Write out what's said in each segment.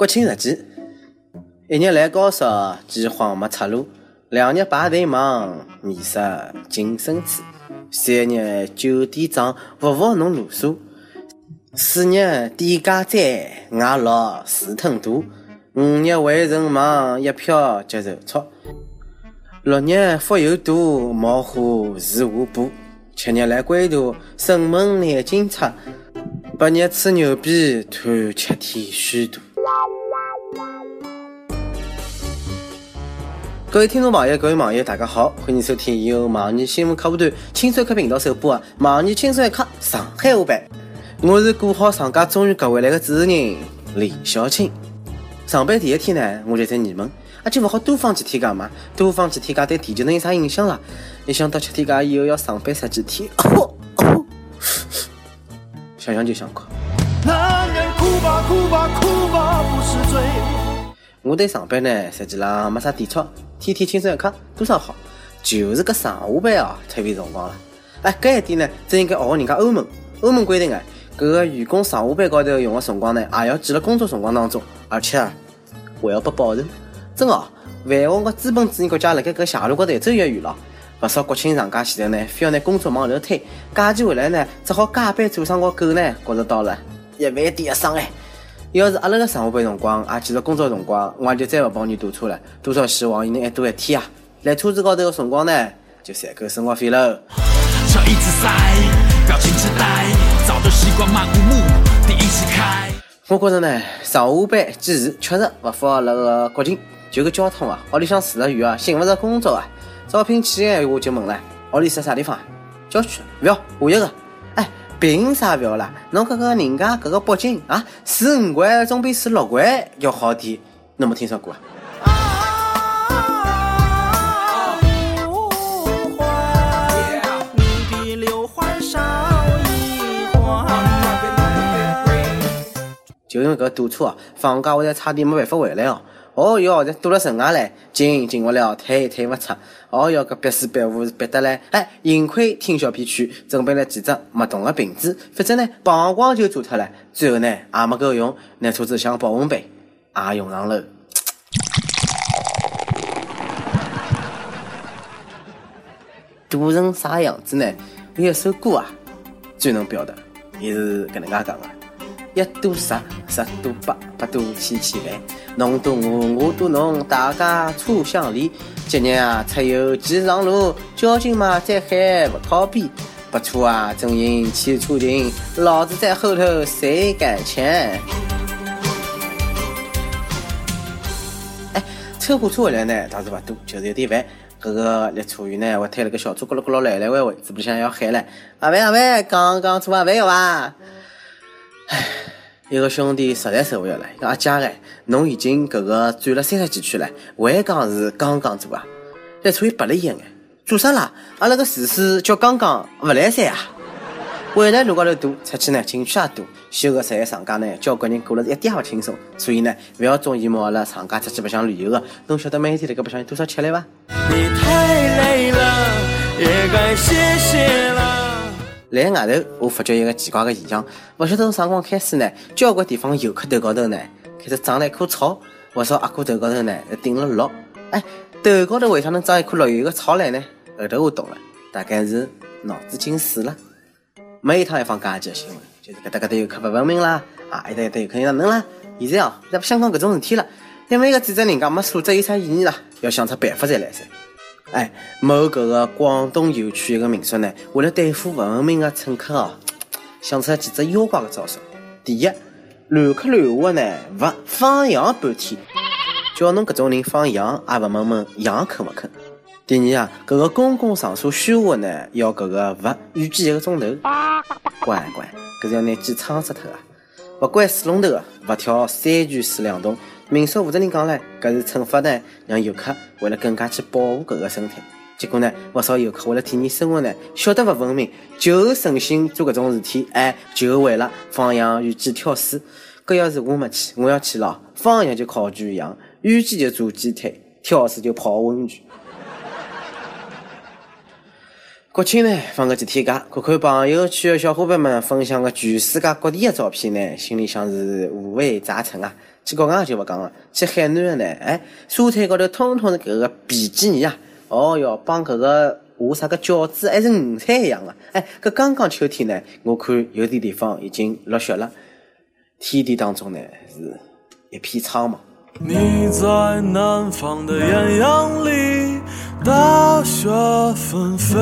国庆日记，一日来高速，饥荒没出路；两日排队忙，二十进身处；三日酒店涨，不服侬啰嗦；四日店家灾，外劳四吞肚；五日回城忙，一票接受钞；六日福有多，毛虎是下补；七日来归途，神门难进出；八日吹牛逼，叹七天虚度。各位听众朋友，各位网友，大家好，欢迎收听由网易新闻客户端轻松一刻频道首播的《网易轻松一刻上海话版》。我是过好长假终于赶回来的主持人李小青。上班第一天呢，我就在疑问：啊，就不好多放几天假嘛？多放几天假对地球能有啥影响啦？一想到七天假以后要上班十几天，哦哦，想想就想哭。男人哭吧哭吧哭吧不是罪。我对上班呢，实际上没啥抵触。天天轻松一刻，多少好，就是个上下班啊，太费辰光了。哎，搿一点呢，真应该学人家欧盟。欧盟规定啊，搿个员工上下班高头用的辰光呢，也要记辣工作辰光当中，而且啊，还要拨报酬。真哦，万恶个资本主义国家辣盖搿狭路高头越走越远了。勿少国庆长假前头呢，非要拿工作往后推，假期回来呢，只好加班做上个狗呢，觉着到了一万点一伤哎。要是阿拉个上下班辰光也继续工作辰光，我也就再勿帮你堵车了。多少希望伊能还多一天啊！来车子高头个辰光呢，就赚够生活费喽。我觉着呢，上下班坚持确实勿符合那个国情。就个交通啊，屋里向住得远啊，寻勿着工作啊。招聘企业闲话就问了，屋里是啥地方？郊区，勿要，下一个。凭啥不要啦？侬看看人家搿个北京啊，住五环总比住六环要好点，侬没听说过啊？就因为搿堵车啊，放假我才差点没办法回来哦。哦哟，这堵了城外嘞，进进不了，退退不出。哦哟，搿憋死憋死憋得嘞！哎，幸亏听小编劝，准备了几只没动的瓶子，否则呢，膀胱就炸脱了。最后呢，也没够用，拿车子像保温杯也用上了。堵成啥样子呢？有一首歌啊，最能表达，也是搿能介讲的。一堵十，十赌八，八赌千千万。侬堵我，我堵侬，大家车相离。今日啊，出游几上路，交警嘛在喊不靠边。不错啊，阵营牵车近，老子在后头谁敢牵？哎，车火车回来呢，倒是不多，就是有点烦。这个列车员呢，我推了个小车咕噜咕噜来来回回，是不是想要喊了？阿喂阿喂，刚刚出阿喂有伐？唉，一个兄弟实在受不了了，讲阿姐哎，侬已经搿个转了三十几圈了，还讲是刚刚做啊？列车员白了一眼，做啥啦？阿拉个厨师叫刚刚勿来三啊！回来路高头堵，出去呢景区也多，休个十一长假呢，交关人过了是一点也勿轻松，所以呢，勿要总羡慕阿拉长假出去白相旅游个，侬晓得每天辣盖白相有多少吃力伐？你太累了，也该歇歇了。来外头，我发觉一个奇怪的现象，不晓得从啥辰光开始呢，交关地方游客头高头呢开始长了一棵草，不少阿哥头高头呢还顶了绿。哎，头高头为啥能长一棵绿油的草来呢？后头我懂了，大概是脑子进水了。每一趟一放假期的新闻，就是搿搭搿搭游客不文明啦，啊，一搭一搭游客哪能啦？现在啊，在香港搿种事体了，因为个记者人家没素质有啥意义啦？要想出办法才来噻。哎，某搿个广东游区一个民宿呢，为了对付勿文明的乘客哦，想出了几只妖怪的招数。第一，乱磕乱画呢，勿放羊半天，叫侬搿种人放羊，也勿问问羊肯勿肯。第二啊，搿个公共场所喧哗呢，要搿个勿预计一个钟头。乖乖，搿是要拿鸡撑死脱啊！勿关水龙头的，勿跳三泉四两洞。民宿负责人讲嘞，搿是惩罚呢，让游客为了更加去保护搿个生态。结果呢，勿少游客为了体验生活呢，晓得勿文明，就存心做搿种事体，哎，就为了放羊与鸡跳水。搿要是我没去，我要去了，放羊就烤全羊，遇鸡就做鸡腿，跳水就泡温泉。国庆呢，放个几天假，看看朋友圈的小伙伴们分享个全世界各地的照片呢，心里向是五味杂陈啊。去国外就勿讲了，去海南的呢，哎，沙滩高头通通是搿个比基尼啊，哦哟，帮搿个画啥个饺子还是五彩一样的，哎，搿刚刚秋天呢，我看有的地方已经落雪了，天地当中呢是一片苍茫。你在南方的艳阳里，大雪纷飞；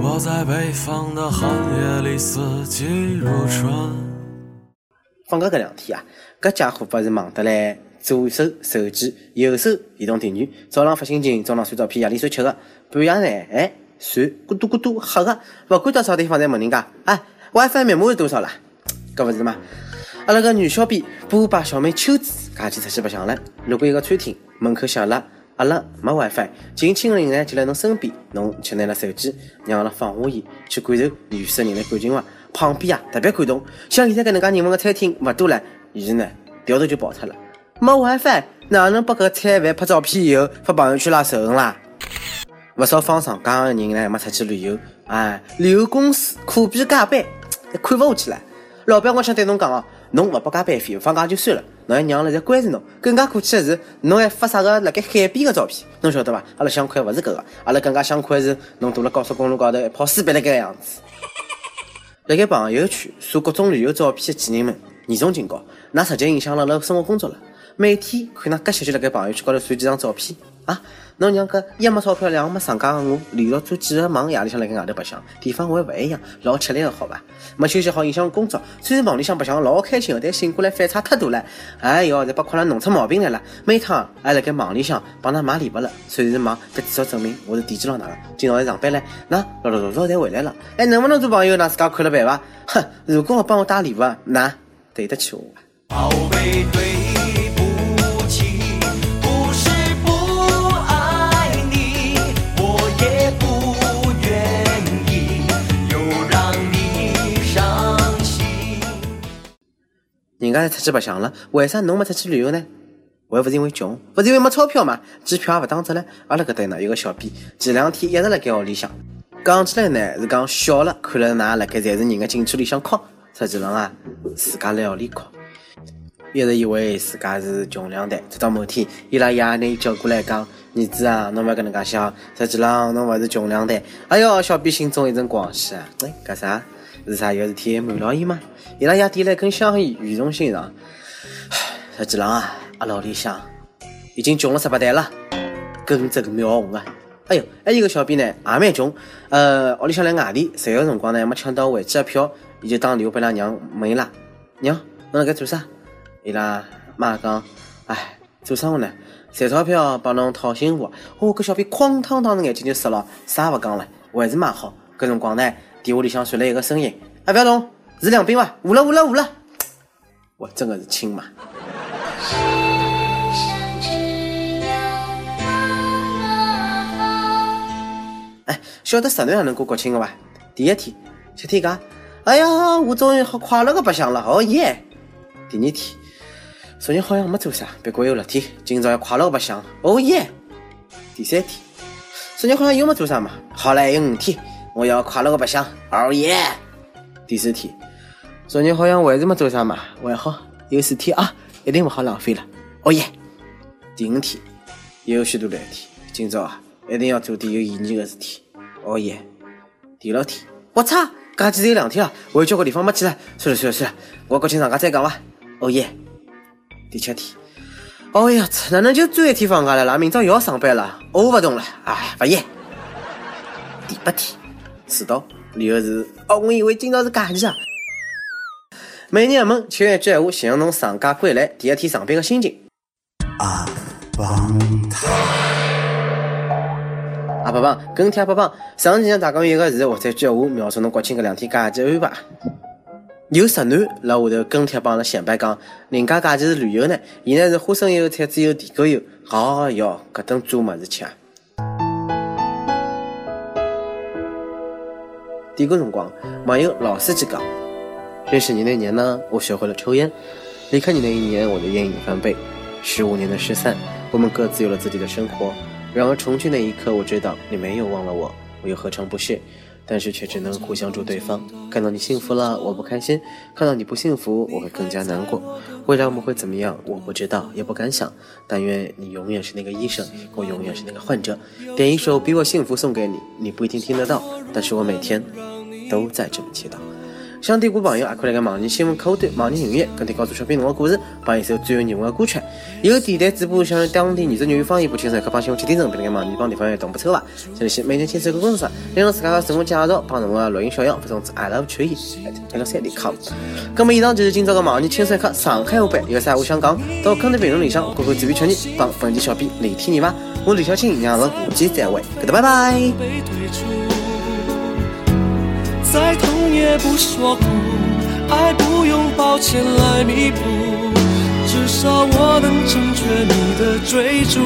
我在北方的寒夜里，四季如春。放假搿两天啊，搿家伙不是忙得来，左手手机，右手移动电源，早浪发心情，中浪传照片，夜里算吃的，半夜呢，哎，传咕嘟咕嘟喝的，勿管到啥地方侪问人家，哎，WiFi 密码是多少啦？搿勿是吗？阿拉个女小编波霸小妹秋子，假期出去白相了，路过一个餐厅，门口响了，阿拉没 WiFi，近亲人呢就辣侬身边，侬却拿了手机，让阿拉放下伊，去感受女士人的感情伐？旁边啊，特别感动。像现在搿能介人文个餐厅勿多了，于是呢，调头就爆出了。没 WiFi，哪能把搿菜饭拍照片以后发朋友圈拉仇恨啦？勿少放长假个人呢，没出去旅游，哎，旅游公司苦逼加班，看勿下去了。老板，我想对侬讲哦，侬勿拨加班费，放假就算了，侬还娘了在关着侬。更加可气的是，侬还发啥个辣盖海边个照片？侬晓得伐？阿拉想看勿是搿个，阿拉更加想看是侬堵辣高速公路高头一泡水板辣盖个样子。辣盖朋友圈晒各种旅游照片的贱人们，严重警告：㑚直接影响了阿拉生活工作了。每天看㑚搿些就辣盖朋友圈高头晒几张照片啊！侬娘搿一没钞票，两没上家的我，连续做几个忙，夜里向辣盖外头白相，地方还勿一样，老吃力的好伐？没休息好，影响工作。虽然梦里向白相老开心的，但醒过来反差太大了。哎哟，侪把困难弄出毛病来了。每趟还辣盖梦里向帮㑚买礼物了，虽然是忙，但至少证明我是惦记牢㑚了。今朝来上班了，那陆陆续续侪回来了。哎，能不能做朋友？㑚自家看了办伐？哼，如果帮我带礼物，那对得起我伐宝贝，对人家侪出去白相了，为啥侬没出去旅游呢？还勿是因为穷，勿是因为没钞票嘛？机票也勿打折了。阿拉搿搭呢有个小编，前两天一直辣盖屋里向，讲起来呢是讲笑了，看了㑚辣盖侪是人个景区里向哭，实际上啊自家辣屋里哭，一直以为自家是穷两代，直到某天伊拉爷拿伊叫过来讲：“儿子啊，侬勿要搿能介想，实际上侬勿是穷两代。”哎哟，小编心中一阵狂喜啊！哎，搿啥？是啥有事体瞒牢伊吗？伊拉爷点了一根香烟，语重心长。实际上啊，阿拉屋里向已经穷了十八代了，根正苗红啊！哎哟，还有个小编呢，也蛮穷，呃，屋里向辣外地，随个辰光呢没抢到回去的票，伊就打电话拨伊拉娘问伊拉，娘，侬辣盖做啥？伊拉妈讲，哎，做生活呢，赚钞票帮侬讨幸福。哦，搿小编哐当当的眼睛就湿了，啥也勿讲了，还是蛮好。搿辰光呢，电话里向传来一个声音，啊，勿要动，是两兵伐？捂了捂了捂了，我真的是亲妈。世上只有那么好。哎，晓得十男也能过国庆个伐？第一天，七天假，哎呀，我终于好快乐个白相了，哦耶！第二天，昨日好像没做啥，不过有六天，今朝要快乐个白相，哦耶！第三天，昨日好像又没做啥嘛，好嘞，还有五天，我要快乐个白相，哦耶！第四天，昨日好像还是没做啥嘛，还好有四天啊，一定勿好浪费了，哦耶！第五天，又有许多蓝天，今朝啊，一定要做点有意义的事体，哦耶！第六天，我操，假期只有两天了，我有交关地方没去了，算了算了算了，我国庆长假再讲伐，哦耶！第七天，哦呀，哪能就最后一天放假了啦？明朝又要上班了，哦勿动了，哎，勿耶！第八天，迟到，理由是，哦，我以为今朝是假期啊。每日一问，请用一句闲话形容侬长假归来第一天上班的心情。阿邦塔。阿伯帮，跟帖阿伯帮，上期让大家有一个字或者一句话描述侬国庆搿两天假期安排。有直男辣下头跟帖帮阿拉显摆讲，人家假期是旅游呢，伊呢是花生油、菜籽油、地沟油。哦哟，搿顿做么子吃啊！点个辰光，网友老司机讲：认识你那年呢，我学会了抽烟；离开你那一年，我的烟瘾翻倍。十五年的失散，我们各自有了自己的生活。然而重聚那一刻，我知道你没有忘了我，我又何尝不是？但是却只能互相祝对方。看到你幸福了，我不开心；看到你不幸福，我会更加难过。未来我们会怎么样？我不知道，也不敢想。但愿你永远是那个医生，我永远是那个患者。点一首《比我幸福》送给你，你不一定听得到，但是我每天都在这么祈祷。想点歌朋友也可以来个网易新闻客户端、网易云音乐，跟帖告诉小编侬的故事，帮一首最有人文的歌曲。有电台主播想用当地原汁原味方言播轻松一刻，帮新闻去听众，并个网易帮地方也动不错吧？这里是每天轻松一刻工作室，利用自家的自我介绍，帮侬的录音小样发送至 i love 三点 com。那么以上就是今朝的网易轻松一刻上海话版，有啥话想讲，到坑的评论里向关注主编曲艺，帮本期小编李天你吧。我李小青，让我下期再会，拜拜。再痛也不说苦，爱不用抱歉来弥补，至少我能成全你的追逐，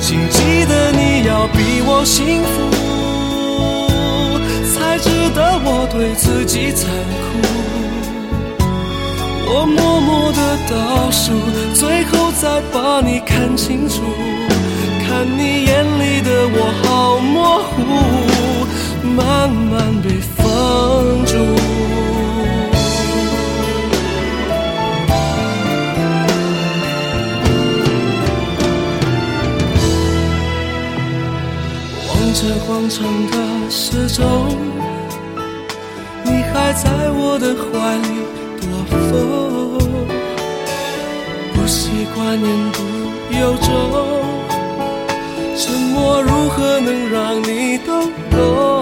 请记得你要比我幸福，才值得我对自己残酷。我默默的倒数，最后再把你看清楚。看你眼里的我好模糊，慢慢被放逐。望着广场的时钟，你还在我的怀里躲风，不习惯言不由衷。沉默如何能让你都懂？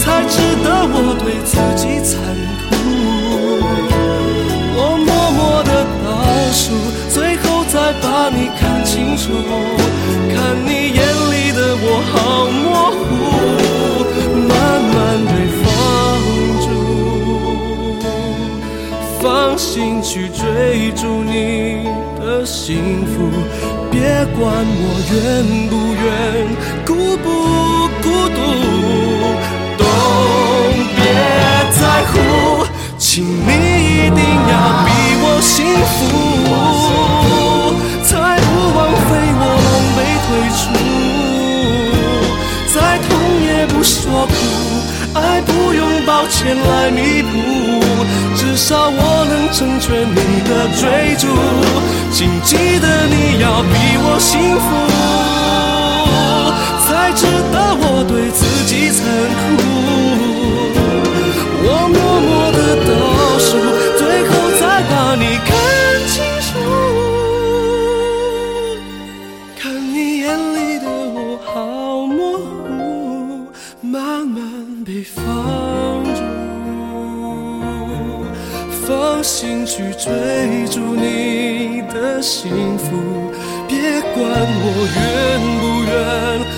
把你看清楚。看你眼里的我好模糊，慢慢被放逐。放心去追逐你的幸福，别管我愿不愿，孤不孤独，都别在乎。请你一定要比我幸福，前来弥补，至少我能成全你的追逐。请记得你要比我幸福，才值得我对自己残酷。心去追逐你的幸福，别管我愿不愿。